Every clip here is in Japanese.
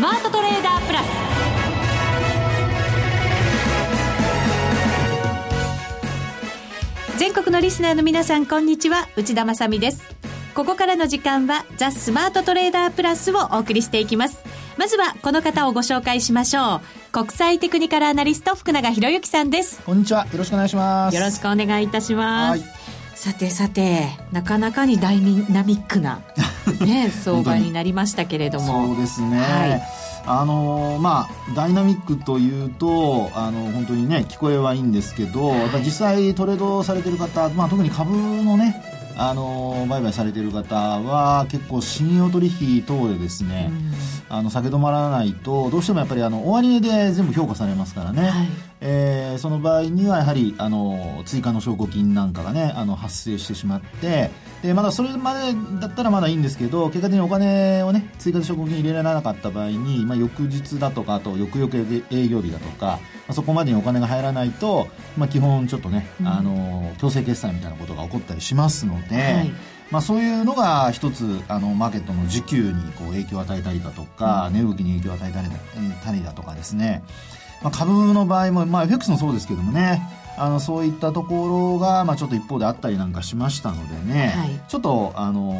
スマートトレーダープラス。全国のリスナーの皆さんこんにちは。内田まさです。ここからの時間はザ・スマートトレーダープラスをお送りしていきます。まずはこの方をご紹介しましょう。国際テクニカルアナリスト福永博之さんです。こんにちは。よろしくお願いします。よろしくお願いいたしますさてさてなかなかにダイナミックな ね相場になりましたけれども。そうですね、はい。あのまあ、ダイナミックというとあの本当にね聞こえはいいんですけど、やっぱ実際トレードされてる方、まあ、特に株のねあの売買されている方は結構信用取引等でですね、うん、あの下げ止まらないとどうしてもやっぱりあの終値で全部評価されますからね、はい、えー、その場合にはやはりあの追加の証拠金なんかがねあの発生してしまってでまだそれまでだったらまだいいんですけど結果的にお金をね追加で証拠金入れられなかった場合に、まあ、翌日だとかあと翌々営業日だとか、まあ、そこまでにお金が入らないと、まあ、基本ちょっとね、うん、あの強制決済みたいなことが起こったりしますので。はいまあ、そういうのが一つあのマーケットの需給にこう影響を与えたりだとか、値動きに影響を与えたりだたりだとかですね、まあ、株の場合も、まあ、FX もそうですけどもね。あのそういったところが、まあ、ちょっと一方であったりなんかしましたのでね、はい、ちょっとあの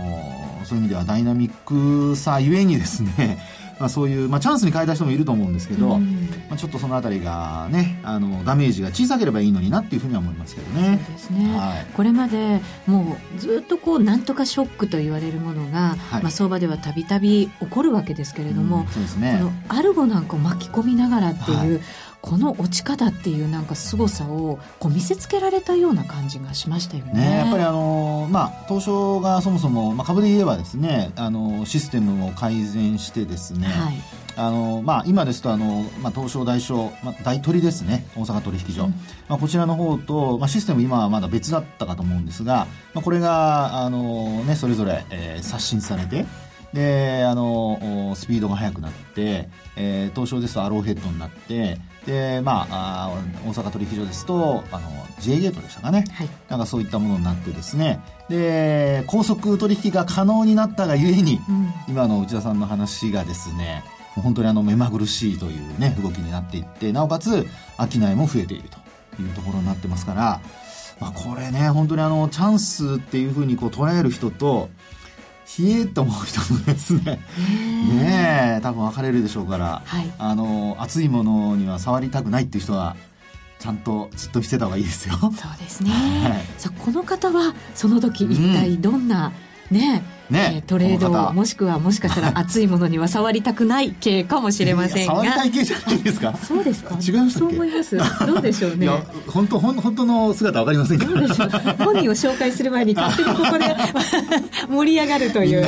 そういう意味ではダイナミックさゆえにですねまあ、そういう、まあ、チャンスに変えた人もいると思うんですけど、まあ、ちょっとそのあたりがねあのダメージが小さければいいのになっていうふうには思いますけどね。そうですね、はい、これまでもうずっとこうなんとかショックと言われるものが、はい、まあ、相場ではたびたび起こるわけですけれども、うん、そうですね、このアルゴなんかを巻き込みながらっていう、はいこの落ち方っていうなんか凄さをこう見せつけられたような感じがしましたよね。ねやっぱりあのまあ東証がそもそもまあ株で言えばですねあのシステムを改善してですね。はいあのまあ、今ですとあの、まあ、東証大証、まあ、大取ですね大阪取引所、うん、まあ、こちらの方と、まあ、システム今はまだ別だったかと思うんですが、まあ、これがあの、ね、それぞれ、えー、刷新されてであのスピードが速くなって、えー、東証ですとアローヘッドになってでまあ大阪取引所ですとあの J ゲートでしたかね、はい、なんかそういったものになってですね。で高速取引が可能になったがゆえに、うん、今の内田さんの話がですね本当にあの目まぐるしいというね動きになっていってなおかつ商いも増えているというところになってますから、まあ、これね本当にあのチャンスっていうふうにこう捉える人と冷えと思う人もですねねえ多分分かれるでしょうから、はい、あの熱いものには触りたくないっていう人はちゃんとずっとしてた方がいいですよ。そうですね。はい、さあこの方はその時一体どんな、うん、ねね、えー、トレードもしくはもしかしたら 熱いものには触りたくない系かもしれませんが。触りたい系じゃないですか。そうですか？違いましたそう思います。どうでしょうね。いや本当本本当の姿わかりませんけど。どうでしょう？本人を紹介する前に勝手にここで 盛り上がるという。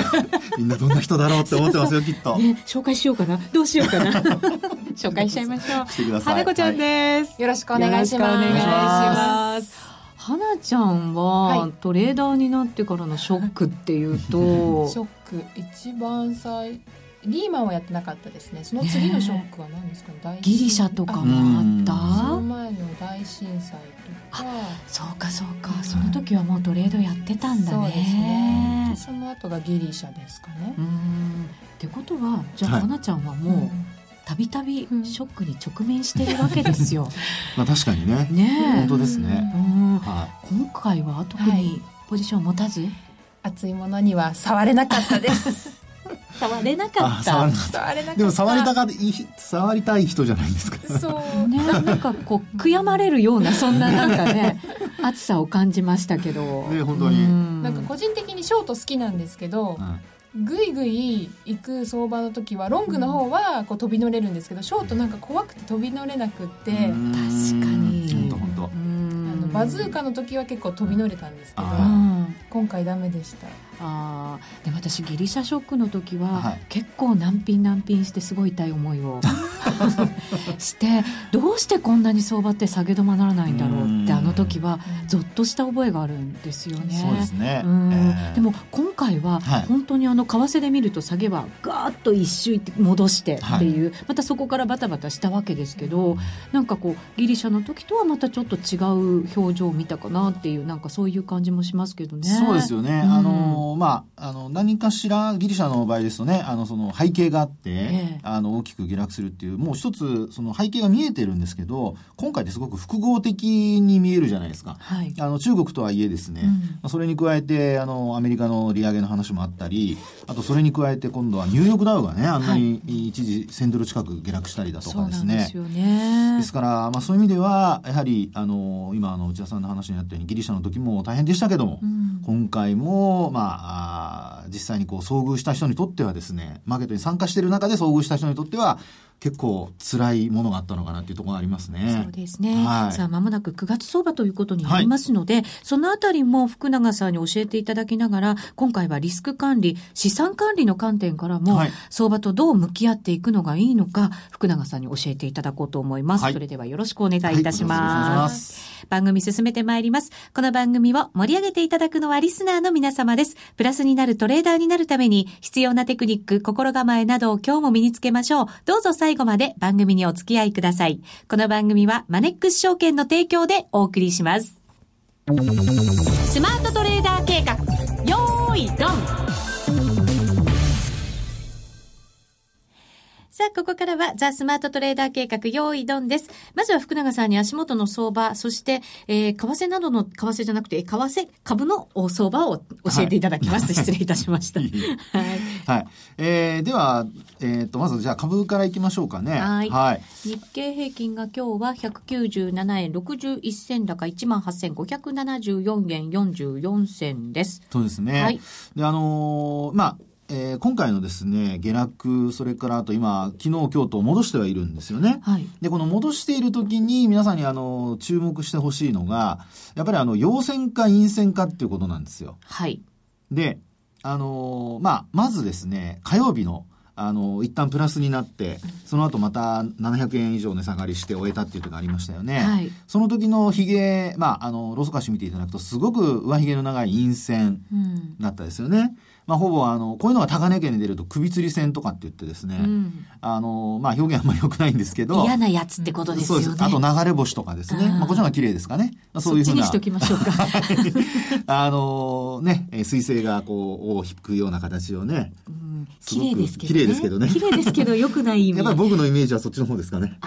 みんなどんな人だろうって思ってますよきっと、ね、紹介しようかな。どうしようかな。紹介しちゃいましょう。花子ちゃんです、はい、よろしくお願いします。お願いします花ちゃんは、トレーダーになってからのショックっていうと。ショック。一番最リーマンはやってなかったですね。その次のショックは何ですかね、ギリシャとかもあった？その前の大震災とか。そうかそうか、その時はもうトレードやってたんだね。そうですね。その後がギリシャですかね。うん。ってことはじゃあ、はい、花ちゃんはもう、たびたびショックに直面してるわけですよ。まあ確かにね。ね本当ですね。はい、今回は特にポジションを持たず、はい、熱いものには触れなかったです。触れなかった。触れなかった。でも触りたか触りたい人じゃないですか。そうね、なんかこう悔やまれるようなそんななんかね 熱さを感じましたけど。ね本当に。なんか個人的にショート好きなんですけど。うんぐいぐい行く相場の時はロングの方はこう飛び乗れるんですけどショートなんか怖くて飛び乗れなくって。確かに。本当本当バズーカの時は結構飛び乗れたんですけど今回ダメでしたあでも私ギリシャショックの時は、はい、結構難品難品してすごい痛い思いを してどうしてこんなに相場って下げ止まならないんだろうってあの時はぞっとした覚えがあるんですよね。そうですね、えー、でも今回は本当にあの為替で見ると下げはガーッと一周戻してっていう、はい、またそこからバタバタしたわけですけど、なんかこうギリシャの時とはまたちょっと違う表表情を見たかなっていうなんかそういう感じもしますけどね。そうですよね。うん、あのまああの何かしらギリシャの場合ですとねあのその背景があって、えー、あの大きく下落するっていうもう一つその背景が見えてるんですけど今回ってすごく複合的に見えるじゃないですか。はい、あの中国とはいえですね、うん、それに加えてあのアメリカの利上げの話もあったりあとそれに加えて今度はニューヨークダウがねあんなに一時1000ドル近く下落したりだとかですね。ですよね。ですから、まあ、そういう意味ではやはりあの今あの内田さんの話にあったようにギリシャの時も大変でしたけども、うん、今回も、まあ、あ実際にこう遭遇した人にとってはですねマーケットに参加している中で遭遇した人にとっては結構辛いものがあったのかなっていうところがありますね。そうですね。はい、さあ、まもなく9月相場ということになりますので、はい、そのあたりも福永さんに教えていただきながら、今回はリスク管理、資産管理の観点からも、相場とどう向き合っていくのがいいのか、福永さんに教えていただこうと思います。はい、それではよろしくお願いいたします。番組進めてまいります。この番組を盛り上げていただくのはリスナーの皆様です。プラスになるトレーダーになるために必要なテクニック、心構えなどを今日も身につけましょう。どうぞ最後まで番組にお付き合いください。この番組はマネックス証券の提供でお送りします。スマートトレーダー計画、よーい、ドンさあ、ここからはザ・スマートトレーダー計画用意ドンです。まずは福永さんに足元の相場、そして、えー、為替などの、為替じゃなくて、為替、株の相場を教えていただきます。はい、失礼いたしました。はい。はい。えー、では、えっ、ー、と、まずじゃあ株からいきましょうかね。はい。はい。日経平均が今日は197円61銭高18,574円44銭です。そうですね。はい。で、あのー、まあ、えー、今回のですね、下落、それからあと今、昨日、今日と戻してはいるんですよね。はい、で、この戻している時に皆さんにあの、注目してほしいのが、やっぱりあの、陽線か陰線かっていうことなんですよ。はい。で、あのー、まあ、まずですね、火曜日の、あの、一旦プラスになって、その後また700円以上値下がりして終えたっていう時がありましたよね。はい、その時のヒゲ、まあ、あの、ロソカシ見ていただくと、すごく上髭の長い陰線だったですよね。うんまあ、ほぼあのこういうのが高値圏に出ると首吊り線とかって言ってですね、うん、あのまあ、表現あんまり良くないんですけど。嫌なやつってことですよね。あと流れ星とかですね。まあ、こっちの方が綺麗ですかね、まあ、そういうふうな。そっちにしときましょうか。あのね彗星がこう尾を引くような形をね、うん、綺麗ですけどね綺麗ですけどね綺麗ですけど良くない意味やっぱり僕のイメージはそっちの方ですかね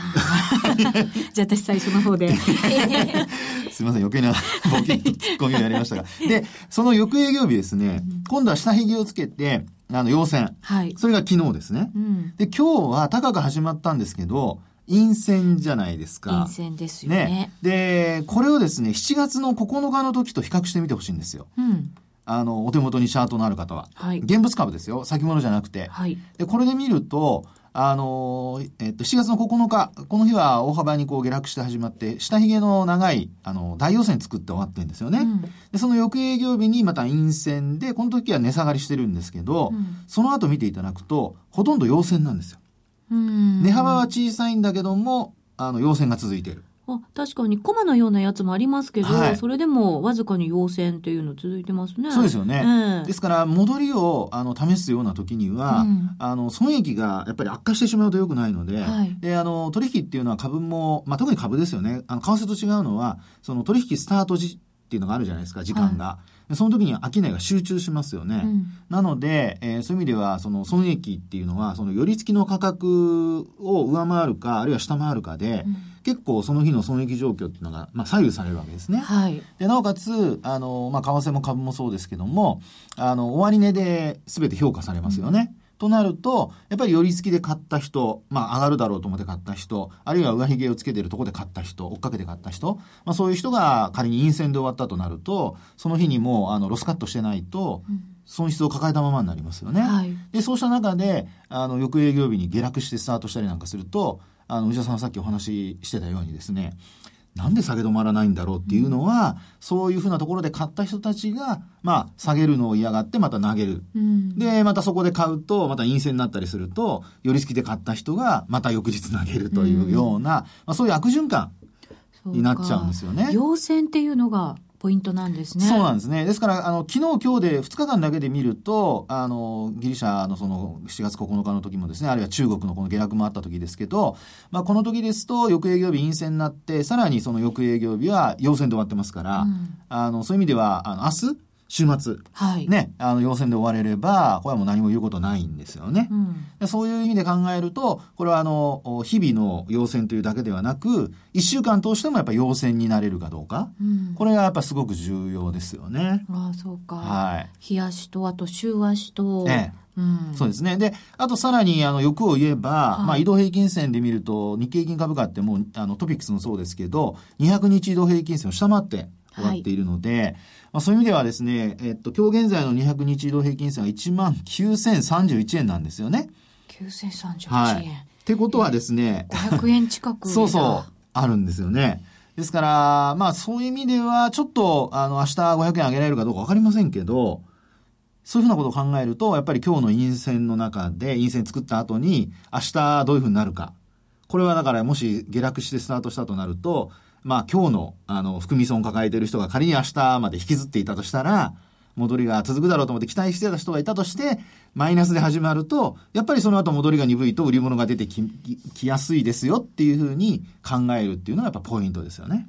じゃあ私最初の方で すみません余計なボケとツッコミをやりましたがでその翌営業日ですね、今度は下髭をつけてあの、陽線。はい。それが昨日ですね。うん、で、今日は高く始まったんですけど、陰線じゃないですか。陰線ですよね。ねで、これをですね、7月の9日の時と比較してみてほしいんですよ。うん。あの、お手元にチャートのある方は。はい。現物株ですよ。先物じゃなくて。はい。で、これで見ると、あの、えっと、7月の9日、この日は大幅にこう下落して始まって、下髭の長い、あの、大陽線作って終わってるんですよね。うん、で、その翌営業日にまた陰線で、この時は値下がりしてるんですけど、うん、その後見ていただくと、ほとんど陽線なんですよ。値幅は小さいんだけども、あの、陽線が続いてる。あ確かにコマのようなやつもありますけど、はい、それでもわずかに陽線っていうの続いてますね。そうですよね。えー、ですから戻りをあの試すような時には、うん、あの損益がやっぱり悪化してしまうとよくないので、はい、であの取引っていうのは株も、まあ、特に株ですよね。あの為替と違うのはその取引スタート時っていうのがあるじゃないですか時間が。はいその時に商いが集中しますよね。うん、なので、えー、そういう意味では、その損益っていうのは、その寄り付きの価格を上回るか、あるいは下回るかで、うん結構その日の損益状況っていうのが、まあ、左右されるわけですね。はい、でなおかつあの、まあ、為替も株もそうですけどもあの終値で全て評価されますよね。うんとなると、やっぱり寄り付きで買った人、まあ上がるだろうと思って買った人、あるいは上髭をつけてるところで買った人、追っかけて買った人、まあそういう人が仮に陰線で終わったとなると、その日にもうあのロスカットしてないと、損失を抱えたままになりますよね。はい、で、そうした中で、あの、翌営業日に下落してスタートしたりなんかすると、あの、内田さんがさっきお話ししてたようにですね、なんで下げ止まらないんだろうっていうのは、そういうふうなところで買った人たちが、まあ、下げるのを嫌がってまた投げる。うん、で、またそこで買うと、また陰線になったりすると、寄り付きで買った人が、また翌日投げるというような、うん、まあ、そういう悪循環になっちゃうんですよね。陽線っていうのがポイントなんですね。そうなんですね。ですから、あの、昨日、今日で2日間だけで見ると、あの、ギリシャのその7月9日の時もですね、あるいは中国のこの下落もあった時ですけど、まあ、この時ですと、翌営業日陰線になって、さらにその翌営業日は陽線で終わってますから、うん、あの、そういう意味では、あの、明日、週末、はい、ね、あの、陽線で終われれば、これはもう何も言うことないんですよね。うん、そういう意味で考えると、これはあの、日々の陽線というだけではなく、一週間通してもやっぱ陽線になれるかどうか、うん、これがやっぱすごく重要ですよね。ああ、そうか。はい。日足と、あと週足と、ええうん、そうですね。で、あとさらに、あの、欲を言えば、はい、まあ、移動平均線で見ると、日経平均株価ってもう、あの、トピックスもそうですけど、200日移動平均線を下回って終わっているので、はいまあ、そういう意味ではですね、えっと、今日現在の200日移動平均線は1万9031円なんですよね。9031円。はい。ってことはですね。500円近く。そうそう。あるんですよね。ですから、まあそういう意味では、ちょっと、あの、明日500円上げられるかどうかわかりませんけど、そういうふうなことを考えると、やっぱり今日の陰線の中で、陰線作った後に、明日どういうふうになるか。これはだから、もし下落してスタートしたとなると、まあ今日の、あの、含み損を抱えている人が仮に明日まで引きずっていたとしたら、戻りが続くだろうと思って期待してた人がいたとして、マイナスで始まると、やっぱりその後戻りが鈍いと売り物が出てききやすいですよっていうふうに考えるっていうのがやっぱポイントですよね。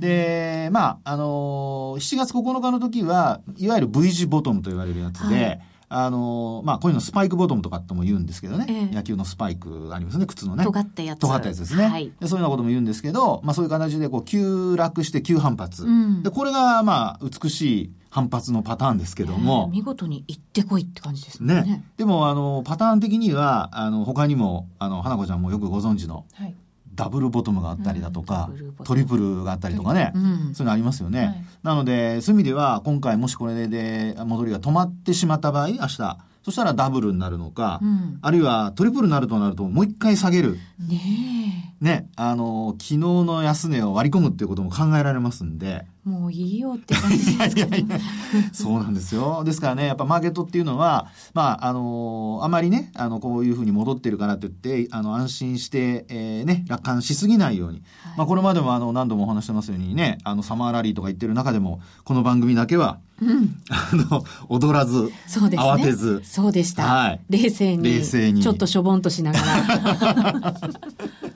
で、まあ、あのー、7月9日の時は、いわゆる V 字ボトムと言われるやつで、はいあの、まあ、こういうのスパイクボトムとかとも言うんですけどね、えー、野球のスパイクありますね、靴のね。尖ったやつ。尖ったやつですね。はい、でそういうようなことも言うんですけど、まあ、そういう形で、こう、急落して急反発。うん、で、これが、まあ、美しい反発のパターンですけども。見事に行ってこいって感じですね。ね。でも、あの、パターン的には、あの、他にも、あの、花子ちゃんもよくご存知の、はい、ダブルボトムがあったりだとか、うん、トリプルがあったりとかね、うん、そういうのありますよね、はい、なのでそういう意味では今回もしこれで戻りが止まってしまった場合明日。そしたらダブルになるのか、うん、あるいはトリプルになるとなるともう一回下げる。ねね、あの、昨日の安値を割り込むっていうことも考えられますんで。もういいよって感じですけど、ね、そうなんですよ。ですからね、やっぱマーケットっていうのは、まあ、あの、あまりね、あの、こういうふうに戻ってるからといって、あの、安心して、えー、ね、楽観しすぎないように。はい、まあ、これまでもあの、何度もお話してますようにね、あの、サマーラリーとか言ってる中でも、この番組だけは、うん、あの、踊らず、そうですね、慌てず。そうでした。はい。冷静に。冷静に。ちょっとしょぼんとしながら。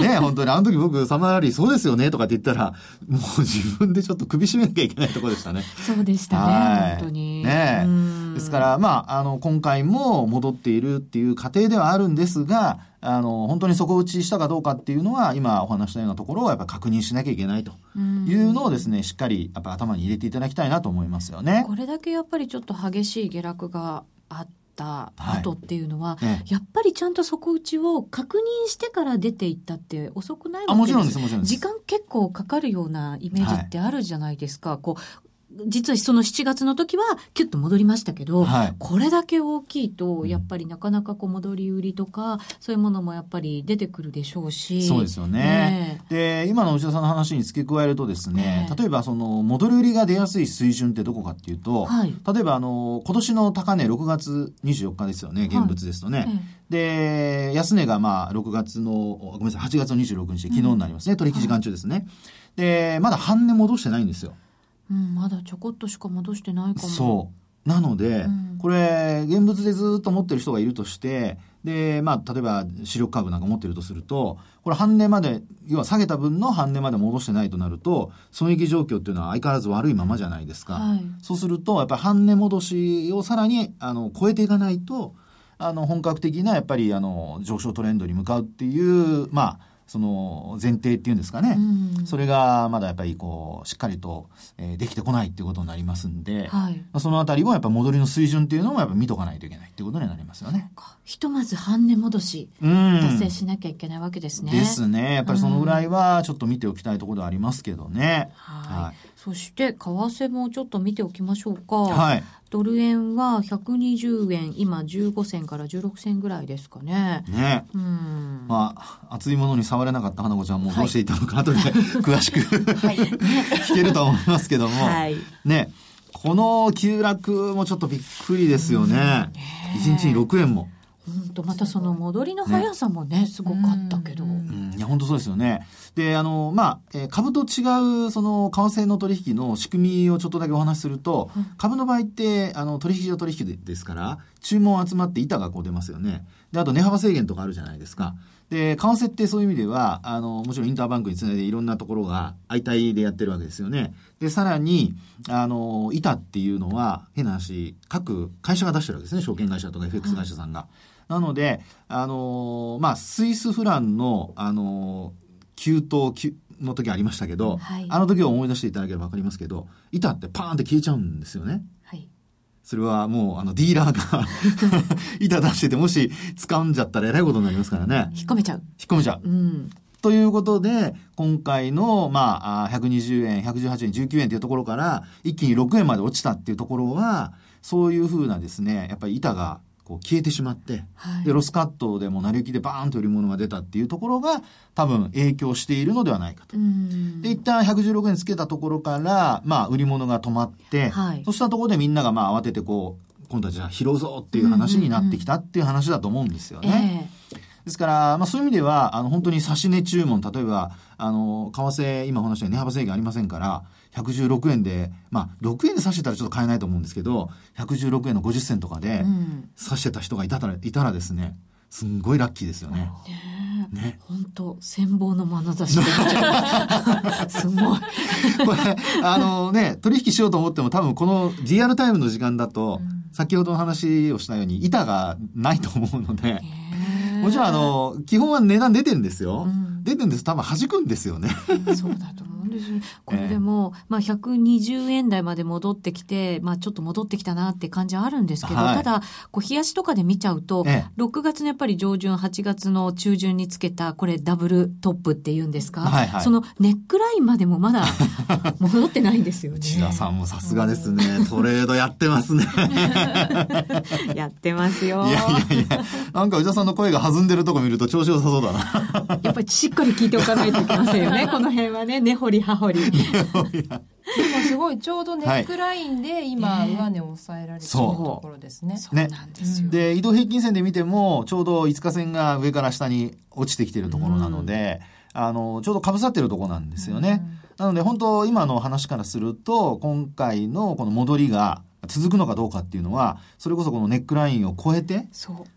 ね本当に、あの時僕、サマーラリーそうですよねとかって言ったら、もう自分でちょっと首絞めなきゃいけないところでしたね。そうでしたね、本当に。ねですから、まあ、あの、今回も戻っているっていう過程ではあるんですが、あの、本当に底打ちしたかどうかっていうのは、今お話したようなところをやっぱ確認しなきゃいけないというのをですね、しっかりやっぱ頭に入れていただきたいなと思いますよね。これだけやっぱりちょっと激しい下落があった後っていうのは、はい、やっぱりちゃんと底打ちを確認してから出ていったって遅くないわけですもちろんですもちろんです。時間結構かかるようなイメージってあるじゃないですか、はい、こう実はその7月の時はキュッと戻りましたけど、はい、これだけ大きいと、やっぱりなかなかこう戻り売りとか、そういうものもやっぱり出てくるでしょうし。そうですよね。ねで、今の内田さんの話に付け加えるとですね、ね例えばその戻り売りが出やすい水準ってどこかっていうと、はい、例えばあの、今年の高値6月24日ですよね、現物ですとね。はい、で、安値がまあ6月の、ごめんなさい、8月の26日で昨日になりますね、うん、取引時間中ですね。で、まだ半値戻してないんですよ。うん、まだちょこっとしか戻してないかも。そう。なので、うん、これ、現物でずっと持ってる人がいるとして、で、まあ、例えば、主力株なんか持ってるとすると、これ半値まで、要は下げた分の半値まで戻してないとなると、損益状況っていうのは相変わらず悪いままじゃないですか。はい、そうすると、やっぱり半値戻しをさらに、あの、超えていかないと、あの、本格的な、やっぱり、あの、上昇トレンドに向かうっていう、まあ、その前提っていうんですかね、うん、それがまだやっぱりこうしっかりと、えー、できてこないっていうことになりますんで、はい、そのあたりもやっぱ戻りの水準っていうのもやっぱ見とかないといけないっていうことになりますよね。ひとまず半値戻し達成しなきゃいけないわけですね。ですね。やっぱりそのぐらいはちょっと見ておきたいところではありますけどね。はいはいそして為替もちょっと見ておきましょうか。はい。ドル円は120円、今15銭から16銭ぐらいですかね。ね。うん。まあ、熱いものに触れなかった花子ちゃんもどうしていたのか、後 で詳しくはい、聞けると思いますけども。はい。ね。この急落もちょっとびっくりですよね。1日に6円も。本当またその戻りの速さもね、ねすごかったけど。うん、いや、本当そうですよね。で、あの、まあ、えー、株と違う、その、為替の取引の仕組みをちょっとだけお話しすると、うん、株の場合って、あの、取引所取引ですから、注文集まって板がこう出ますよね。で、あと値幅制限とかあるじゃないですか。で、為替ってそういう意味では、あの、もちろんインターバンクにつないでいろんなところが相対でやってるわけですよね。で、さらに、あの、板っていうのは、変な話、各会社が出してるわけですね。証券会社とか FX 会社さんが。なので、あのまあ、スイスフランの、あの急騰の時ありましたけど、はい、あの時を思い出していただければ分かりますけど板ってパーンって消えちゃうんですよね。はい、それはもうあのディーラーが 板出しててもし掴んじゃったらえらいことになりますからね。引っ込めちゃう。引っ込めちゃう。うんということで、今回の、まあ、120円、118円、19円というところから、一気に6円まで落ちたっていうところは、そういうふうなですね、やっぱり板がこう消えてしまって、はい、でロスカットでも成り行きでバーンと売り物が出たっていうところが多分影響しているのではないかと。で一旦116円つけたところから、まあ、売り物が止まって、はい、そうしたところでみんながまあ慌ててこう今度はじゃあ拾うぞっていう話になってきたっていう話だと思うんですよね。えーですから、まあそういう意味では、あの本当に指し値注文、例えば、あの、為替、今お話したように値幅制限ありませんから、116円で、まあ、6円で指してたらちょっと買えないと思うんですけど、116円の50銭とかで指してた人がいたら、いたらですね、すんごいラッキーですよね。ね。本当羨望の眼差し すごい。これ、あのね、取引しようと思っても多分このリアルタイムの時間だと、先ほどの話をしたように板がないと思うので、もちろんあの、基本は値段出てるんですよ。うん、出てるんです。多分弾くんですよね。そうだとですこれでも、えー、まあ120円台まで戻ってきて、まあちょっと戻ってきたなって感じはあるんですけど、はい、ただ、こう冷やしとかで見ちゃうと、えー、6月のやっぱり上旬、8月の中旬につけた、これダブルトップっていうんですか、はいはい、そのネックラインまでもまだ 戻ってないんですよね。千田さんもさすがですね。トレードやってますね。やってますよ。いやいやいや、なんか内田さんの声が弾んでるとこ見ると調子良さそうだな。やっぱりしっかり聞いておかないといけませんよね。この辺はね、根掘り葉掘り。でもすごい、ちょうどネックラインで今、上値を抑えられてるところですね。そうなんで移動平均線で見ても、ちょうど5日線が上から下に落ちてきてるところなので、あの、ちょうどかぶさってるところなんですよね。なので、本当今の話からすると、今回のこの戻りが、続くのかどうかっていうのはそれこそこのネックラインを超えて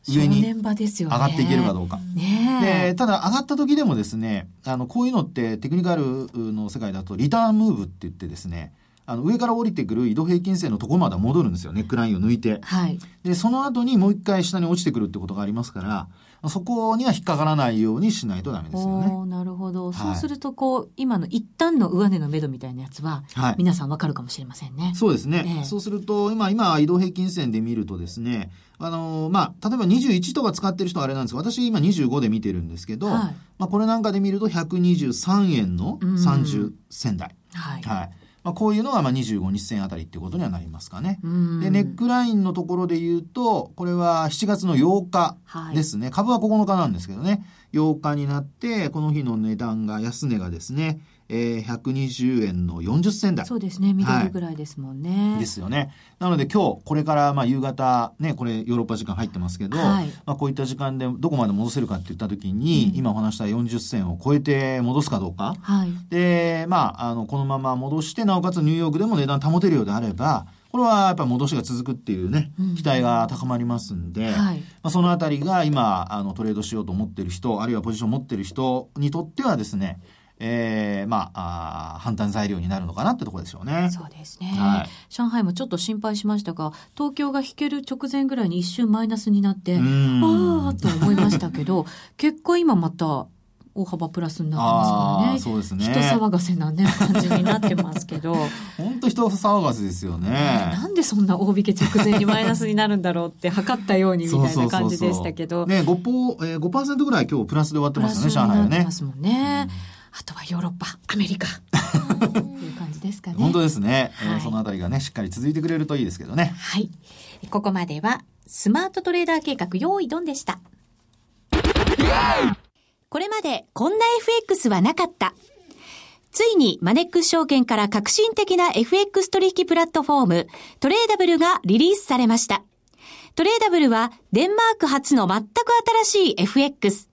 上に上がっていけるかどうか。ね、でただ上がった時でもですねあのこういうのってテクニカルの世界だとリターンムーブって言ってですねあの上から降りてくる移動平均線のところまで戻るんですよネックラインを抜いて。はい、でその後にもう一回下に落ちてくるってことがありますからそこには引っかからないようにしないとダメですよね。なるほど。そうすると、こう、今の一旦の上値の目処みたいなやつは、はい、皆さんわかるかもしれませんね。そうですね。えー、そうすると、今、今、移動平均線で見るとですね、あのー、まあ、例えば21とか使ってる人はあれなんですが、私今25で見てるんですけど、はい、まあ、これなんかで見ると123円の30銭台。はい。はいまあ、こういうのがまあ25日線あたりっていうことにはなりますかね。で、ネックラインのところで言うと、これは7月の8日ですね。はい、株は9日なんですけどね。8日になって、この日の値段が、安値がですね、えー、120円の40銭台。そうですね。緑ぐらいですもんね、はい。ですよね。なので今日、これからまあ夕方、ね、これヨーロッパ時間入ってますけど、はい、まあこういった時間でどこまで戻せるかって言った時に、うん、今お話した40銭を超えて戻すかどうか。はい、で、まあ、あの、このまま戻して、なおかつニューヨークでも値段保てるようであれば、これはやっぱり戻しが続くっていうね、期待が高まりますんで、はい、まあ、そのあたりが今、あの、トレードしようと思ってる人、あるいはポジションを持ってる人にとってはですね、えー、まああ判断材料になるのかなってところでしょうね。そうですね、はい、上海もちょっと心配しましたが東京が引ける直前ぐらいに一瞬マイナスになってああと思いましたけど 結果今また大幅プラスになってますからね。そうですね。人騒がせなね、感じになってますけど。本当人騒がせですよね、なんでそんな大引け直前にマイナスになるんだろうって測ったようにみたいな感じでしたけど。ね、5%, えー、5ぐらい今日プラスで終わってますよね、上海はね。ますもんね。うんあとはヨーロッパ、アメリカ。という感じですかね。本当ですね。はい、そのあたりがね、しっかり続いてくれるといいですけどね。はい。ここまでは、スマートトレーダー計画、用意ドンでした。これまで、こんな FX はなかった。ついにマネックス証券から革新的な FX 取引プラットフォーム、トレーダブルがリリースされました。トレーダブルはデンマーク初の全く新しい FX。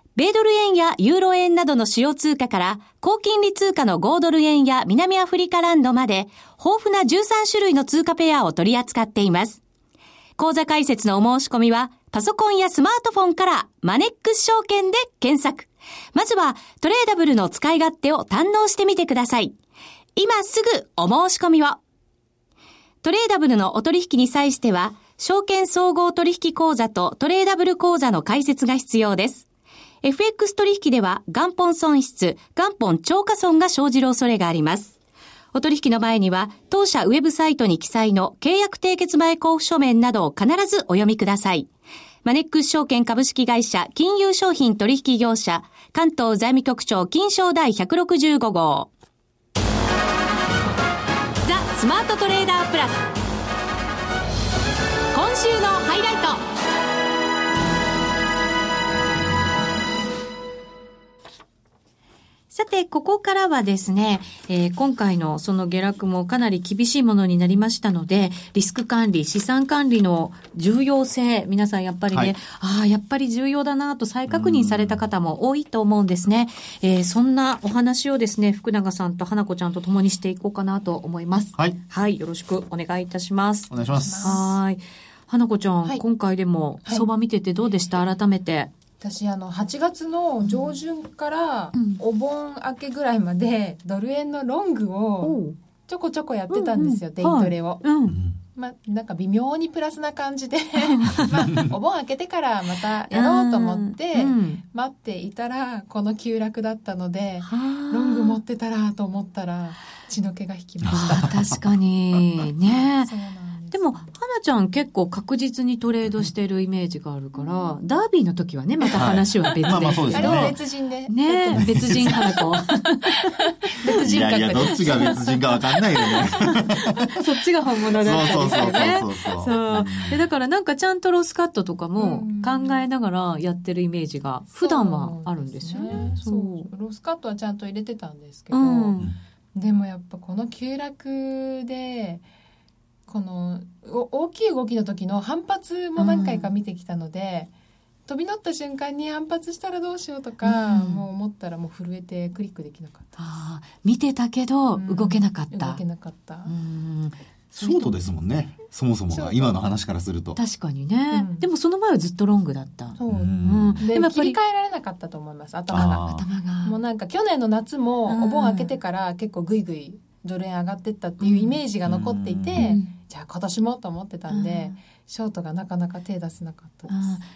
米ドル円やユーロ円などの主要通貨から、高金利通貨の5ドル円や南アフリカランドまで、豊富な13種類の通貨ペアを取り扱っています。講座解説のお申し込みは、パソコンやスマートフォンからマネックス証券で検索。まずは、トレーダブルの使い勝手を堪能してみてください。今すぐお申し込みを。トレーダブルのお取引に際しては、証券総合取引口座とトレーダブル口座の開設が必要です。FX 取引では元本損失、元本超過損が生じる恐れがあります。お取引の前には、当社ウェブサイトに記載の契約締結前交付書面などを必ずお読みください。マネックス証券株式会社金融商品取引業者関東財務局長金賞第165号ザ・スマートトレーダープラス今週のハイライトさて、ここからはですね、えー、今回のその下落もかなり厳しいものになりましたので、リスク管理、資産管理の重要性、皆さんやっぱりね、はい、ああ、やっぱり重要だなと再確認された方も多いと思うんですね。えー、そんなお話をですね、福永さんと花子ちゃんと共にしていこうかなと思います。はい。はい、よろしくお願いいたします。お願いします。はい。花子ちゃん、はい、今回でも相場見ててどうでした、改めて。私あの8月の上旬からお盆明けぐらいまでドル円のロングをちょこちょこやってたんですよ、デイトレを。うん。まあ、なんか微妙にプラスな感じで まあ、お盆明けてからまたやろうと思って待っていたらこの急落だったのでロング持ってたらと思ったら血の気が引きました。確かに。ねでも、花ちゃん結構確実にトレードしてるイメージがあるから、ダービーの時はね、また話は別で。まあまあそうですね。あれは別人で。ね別人花子。別人 格いやいや、どっちが別人かわかんないよね。そっちが本物だったりすよね。そうそうそうでだからなんかちゃんとロスカットとかも考えながらやってるイメージが普段はあるんですよね。そう。ロスカットはちゃんと入れてたんですけど、でもやっぱこの急落で、この大きい動きの時の反発も何回か見てきたので、うん、飛び乗った瞬間に反発したらどうしようとか、うん、もう思ったらもう震えてクリックできなかった。あ見てたけど動けなかった、動けなかった、ショートですもんね。そもそもが今の話からすると。確かにね、でもその前はずっとロングだった。そう、うん、でも切り替えられなかったと思います頭が。頭が。もうなんか去年の夏もお盆開けてから結構グイグイドル円上がってったっていうイメージが残っていて、じゃあ今年もと思ってたんで、ショートがなかなか手出せなかった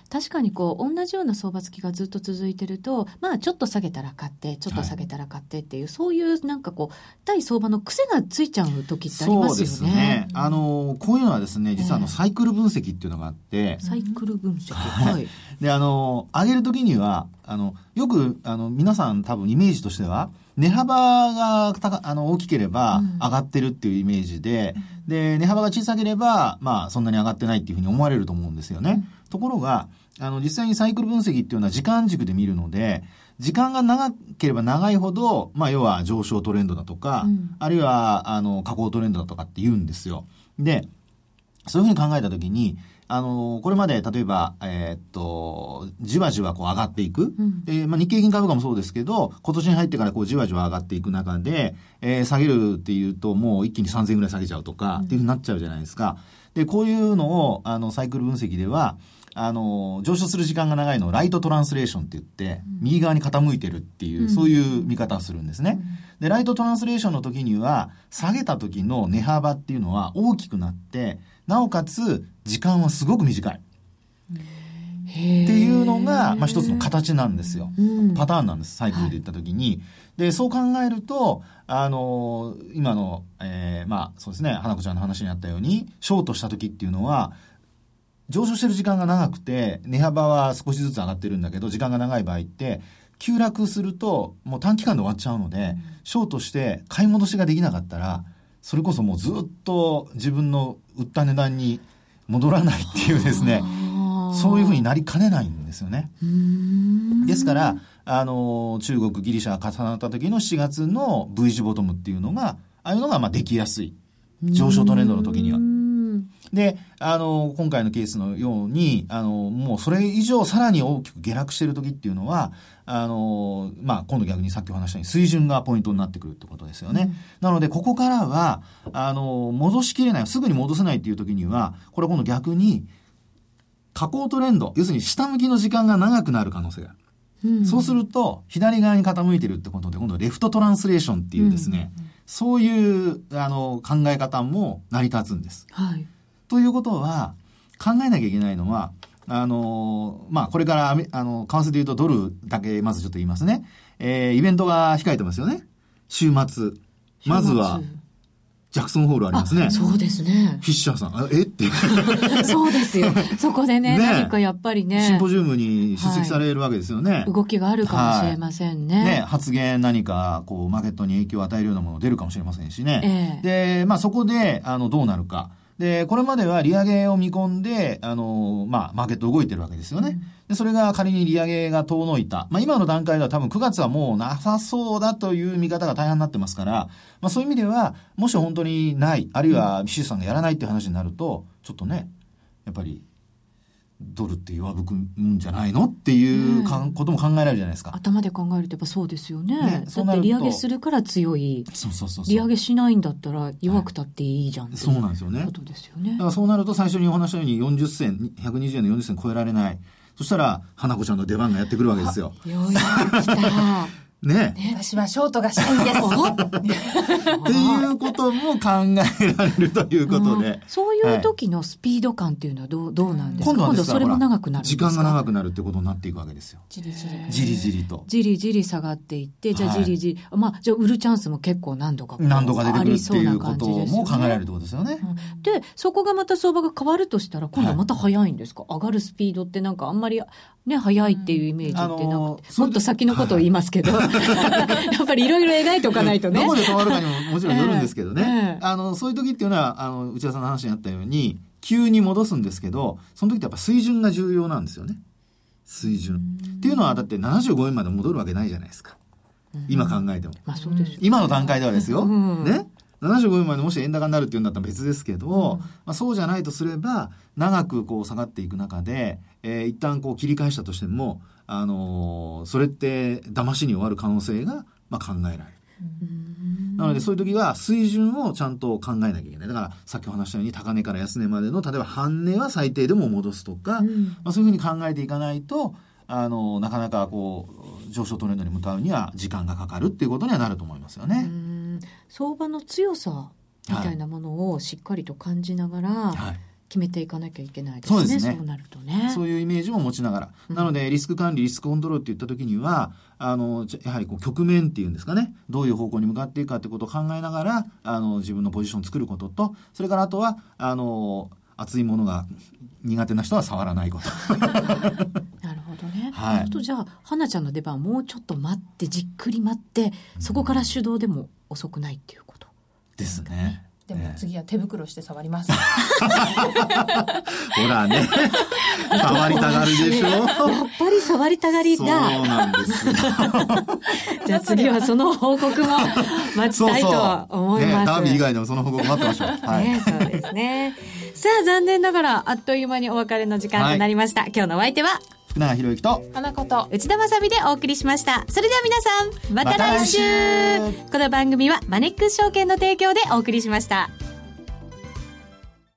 確かにこう同じような相場付きがずっと続いてるとまあちょっと下げたら買ってちょっと下げたら買ってっていう、はい、そういうなんかこう対相場の癖がついちゃう時ってありますよね。そうですね。あのこういうのはですね実はあのサイクル分析っていうのがあって、えー、サイクル分析。はい。であの上げる時にはあのよくあの皆さん多分イメージとしては値幅が高あの大きければ上がってるっていうイメージで、うん、で、値幅が小さければ、まあ、そんなに上がってないっていうふうに思われると思うんですよね。うん、ところが、あの、実際にサイクル分析っていうのは時間軸で見るので、時間が長ければ長いほど、まあ、要は上昇トレンドだとか、うん、あるいは、あの、下降トレンドだとかって言うんですよ。で、そういうふうに考えたときに、あの、これまで例えば、えー、っと、じわじわこう上がっていく。うん、で、まあ、日経平均株価もそうですけど、今年に入ってからこうじわじわ上がっていく中で、えー、下げるっていうと、もう一気に3000円ぐらい下げちゃうとか、っていうふうになっちゃうじゃないですか。で、こういうのを、あの、サイクル分析では、あの、上昇する時間が長いのをライトトランスレーションって言って、右側に傾いてるっていう、そういう見方をするんですね。で、ライトトランスレーションの時には、下げた時の値幅っていうのは大きくなって、なおかつ時間はすごく短い。っていうのが、まあ、一つの形なんですよ。パターンなんです、サイクルで言ったときに。で、そう考えると、あのー、今の、えー、まあ、そうですね、花子ちゃんの話にあったように、ショートした時っていうのは、上昇してる時間が長くて、値幅は少しずつ上がってるんだけど、時間が長い場合って、急落するともう短期間で終わっちゃうので、ショートして買い戻しができなかったらそれこそもうずっと自分の売った値段に戻らないっていうですねそういうふうになりかねないんですよね。ですからあの中国ギリシャが重なった時の7月の V 字ボトムっていうのがああいうのがまあできやすい上昇トレンドの時には。で、あの、今回のケースのように、あの、もうそれ以上さらに大きく下落している時っていうのは、あの、まあ、今度逆にさっきお話したように水準がポイントになってくるってことですよね。うん、なので、ここからは、あの、戻しきれない、すぐに戻せないっていう時には、これ今度逆に、下降トレンド、要するに下向きの時間が長くなる可能性がある。うん、そうすると、左側に傾いてるってことで、今度レフトトランスレーションっていうですね、うん、そういう、あの、考え方も成り立つんです。はい。ということは、考えなきゃいけないのは、あの、まあ、これから、あの、為替で言うとドルだけまずちょっと言いますね。えー、イベントが控えてますよね。週末。まずは、ジャクソンホールありますね。そうですね。フィッシャーさん、え？って。そうですよ。そこでね、ね何かやっぱりね。シンポジウムに出席されるわけですよね。はい、動きがあるかもしれませんね。はい、ね、発言何か、こう、マーケットに影響を与えるようなもの出るかもしれませんしね。えー、で、まあそこで、あの、どうなるか。で、これまでは利上げを見込んで、あの、まあ、マーケット動いてるわけですよね。で、それが仮に利上げが遠のいた。まあ、今の段階では多分9月はもうなさそうだという見方が大半になってますから、まあ、そういう意味では、もし本当にない、あるいは、シスさんがやらないっていう話になると、ちょっとね、やっぱり、ドルって弱吹くんじゃないのっていうか、ん、ことも考えられるじゃないですか。頭で考えるとやっぱそうですよね。ねだって利上げするから強い。そうそうそう利上げしないんだったら弱くたっていいじゃん、はい、そうなんですよね。ことですよね。だからそうなると最初にお話したように40銭、120円の40銭超えられない。そしたら、花子ちゃんの出番がやってくるわけですよ。ようやく来た。ね私はショートがしたいんです。っ。ていうことも考えられるということで。そういう時のスピード感っていうのはどうどうなんですか？今度それも長くなる時間が長くなるってことになっていくわけですよ。じりじり。じりじりと。じりじり下がっていって、じゃあじりじり、はい、まあ、じゃあ売るチャンスも結構何度か何度か出てくるっていうことも考えられるってことですよね。で、そこがまた相場が変わるとしたら、今度はまた早いんですか、はい、上がるスピードってなんかあんまりね、早いっていうイメージってなくて、もっと先のことを言いますけど、やっぱりいろいろ描いておかないとね。どこで変わるかにももちろんよるんですけどね。えー、あの、そういう時っていうのは、あの、内田さんの話にあったように、急に戻すんですけど、その時ってやっぱ水準が重要なんですよね。水準。っていうのは、だって75円まで戻るわけないじゃないですか。今考えても。まあそうです、ね、今の段階ではですよ。ね。75円までもし円高になるっていうんだったら別ですけど、うん、まあ、そうじゃないとすれば長くこう下がっていく中で、えー、一旦こう切り返したとしても、あのー、それって騙しに終わる可能性が、まあ、考えられる。なのでそういう時は水準をちゃんと考えなきゃいけない。だからさっきお話したように高値から安値までの例えば半値は最低でも戻すとか、うん、まあ、そういうふうに考えていかないとあのなかなかこう上昇トレンドに向かうには時間がかかるっていうことにはなると思いますよね。相場の強さみたいなものをしっかりと感じながら、はい決めていかなきゃいけないですね。そうですね。そうなるとね。そういうイメージも持ちながら。うん、なので、リスク管理、リスクコントロールって言った時には、あの、やはりこう局面っていうんですかね、どういう方向に向かっていくかってことを考えながら、あの、自分のポジションを作ることと、それからあとは、あの、熱いものが苦手な人は触らないこと。なるほどね。はい。とじゃあ、花ちゃんの出番もうちょっと待って、じっくり待って、そこから手動でも遅くないっていうこと。ですね。でも次は手袋して触ります。ほらね。触りたがるでしょ。やっぱり触りたがりだ。そうなんです じゃあ次はその報告も待ちたいと思います。そうそうね、ダービー以外でもその報告待ってましょう。はい、ね、そうですね。さあ残念ながらあっという間にお別れの時間となりました。はい、今日のお相手は福永博之と花子と内田まさでお送りしました。それでは皆さんまた来週。ま、この番組はマネックス証券の提供でお送りしました